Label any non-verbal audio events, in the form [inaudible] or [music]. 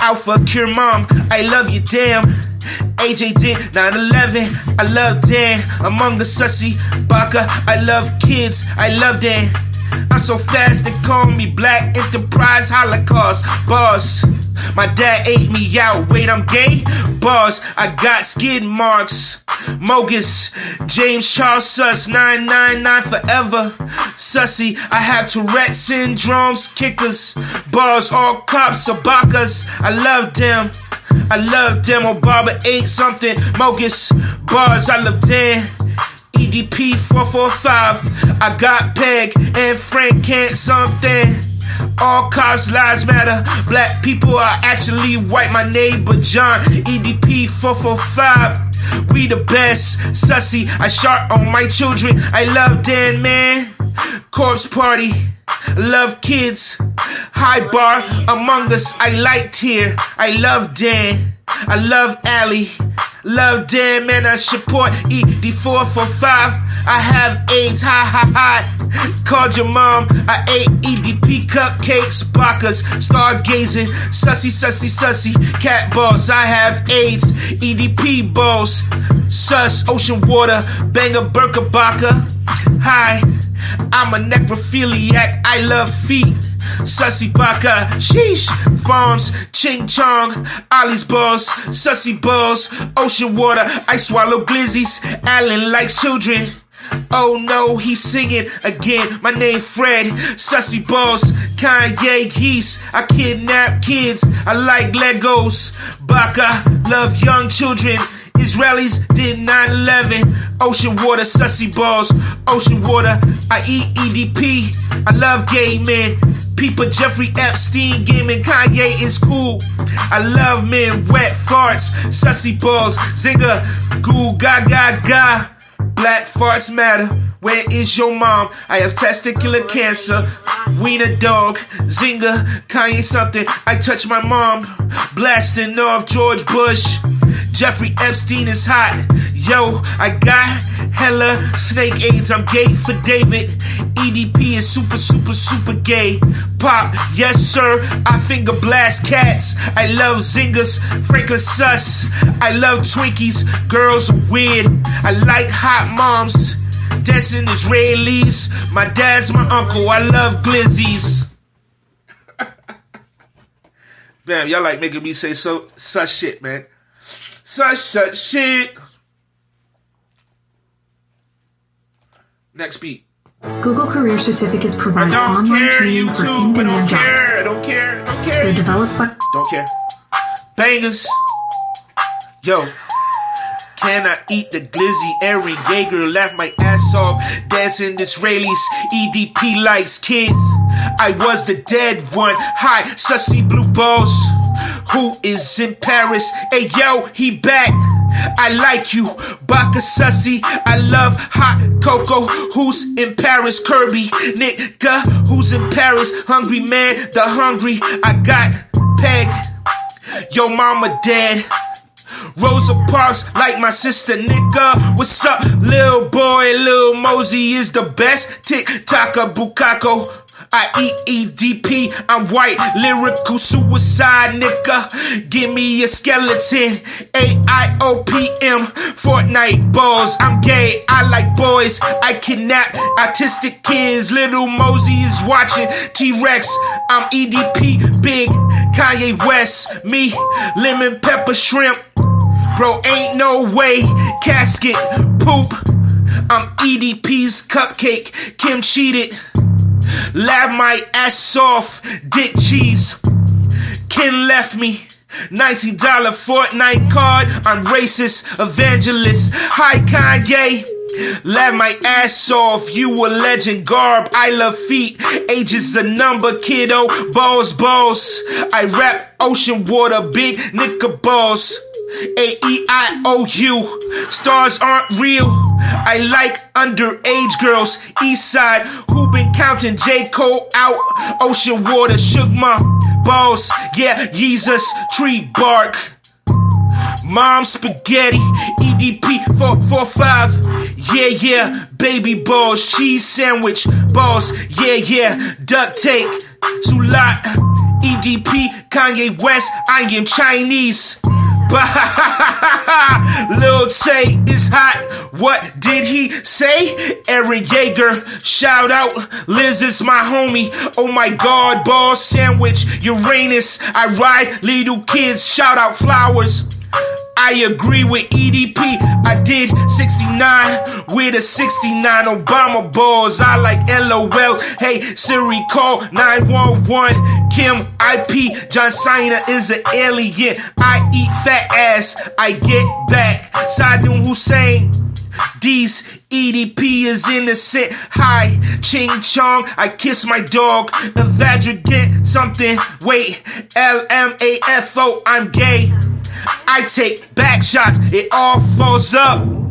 Alpha Cure Mom, I love you, damn. AJ did 9-11, I love Dan. Among the sussy Baka, I love kids, I love Dan. I'm so fast they call me Black Enterprise Holocaust boss. My dad ate me out. Wait, I'm gay? Boss, I got skid marks. Mogus, James Charles Suss, 999 forever. Sussy, I have Tourette syndromes, kickers. Bars, all cops are bakas. I love them. I love them. Obama ate something. Mogus, bars, I love them. EDP 445. I got Peg and Frank can't something. All cops lives matter. Black people are actually white. My neighbor John, EDP 445. We the best. Sussy, I sharp on my children. I love Dan, man. Corpse party. Love kids. High bar among us. I liked here. I love Dan. I love Allie. Love Dan, man, I support ED445. I have AIDS, ha ha ha. Called your mom, I ate EDP cupcakes, bakas, stargazing, sussy, sussy, sussy, cat balls. I have AIDS, EDP balls, sus, ocean water, banger, burka, baka. Hi, I'm a necrophiliac, I love feet. Sussy Baka, sheesh, farms, ching chong, Ollie's balls, sussy balls, ocean water, I swallow glizzies, Allen likes children. Oh no, he's singing again. My name Fred, sussy balls, Kanye geese. I kidnap kids. I like Legos. Baka, love young children. Israelis did 9-11. Ocean water, sussy balls. Ocean water. I eat EDP. I love gay men. People Jeffrey Epstein gaming Kanye is cool. I love men, wet farts, sussy balls, zinger, goo, ga ga ga. Black farts matter. Where is your mom? I have testicular cancer. Wiener dog. Zinga. Kanye something. I touch my mom. Blasting off George Bush. Jeffrey Epstein is hot. Yo, I got hella snake AIDS. I'm gay for David. EDP is super, super, super gay. Pop, yes sir. I finger blast cats. I love zingers. Franklin sus. I love Twinkies. Girls are weird. I like hot moms. Dancing Israelis. My dad's my uncle. I love glizzies. [laughs] Bam, y'all like making me say so such shit, man. Such such shit. Next beat. Google Career Certificates provide online care, training for YouTube. I in-demand don't care. jobs. I don't care. I don't care. They're developed by Don't care. Bangers. Yo. Can I eat the glizzy? Eren Yeager laugh my ass off. Dancing Israelis. EDP likes kids. I was the dead one. Hi, sussy blue balls. Who is in Paris? Hey yo, he back. I like you, Baka Sussy. I love hot cocoa. Who's in Paris? Kirby, nigga. Who's in Paris? Hungry man, the hungry. I got Peg. Yo, mama dead. Rosa Parks like my sister nigga. What's up, little boy? Lil Mosey is the best. Tick Taka Bukako. I eat EDP. I'm white, lyrical suicide nigga. Give me a skeleton. A-I-O-P-M. Fortnite balls. I'm gay. I like boys. I kidnap autistic kids. Little Mosey is watching T-Rex. I'm EDP. Big Kanye West. Me. Lemon pepper shrimp. Bro, ain't no way. Casket, poop. I'm EDP's cupcake. Kim cheated. Lab my ass off. Dick cheese. Ken left me. $19 Fortnite card. I'm racist. Evangelist. Hi, Kanye. Laugh my ass off, you a legend garb. I love feet, age is a number, kiddo. Balls, balls. I rap ocean water, big nigga balls. A E I O U. Stars aren't real. I like underage girls. East side, who been counting J. Cole out? Ocean water, shook my balls. Yeah, Jesus, tree bark. Mom spaghetti, EDP 445. Yeah, yeah, baby balls, cheese sandwich balls. Yeah, yeah, duct tape, sulat. EDP, Kanye West, I am Chinese. [laughs] Lil Tay is hot. What did he say? Eren Yeager, shout out. Liz is my homie. Oh my god, ball sandwich, Uranus. I ride little kids, shout out flowers. I agree with EDP. I did 69 with a 69 Obama balls. I like LOL. Hey Siri, call 911. Kim IP. John Cena is an alien. I eat fat ass. I get back. Saddam Hussein. These EDP is innocent. Hi, Ching Chong. I kiss my dog. Evagigant something. Wait, LMAFO. I'm gay. I take back shots, it all falls up.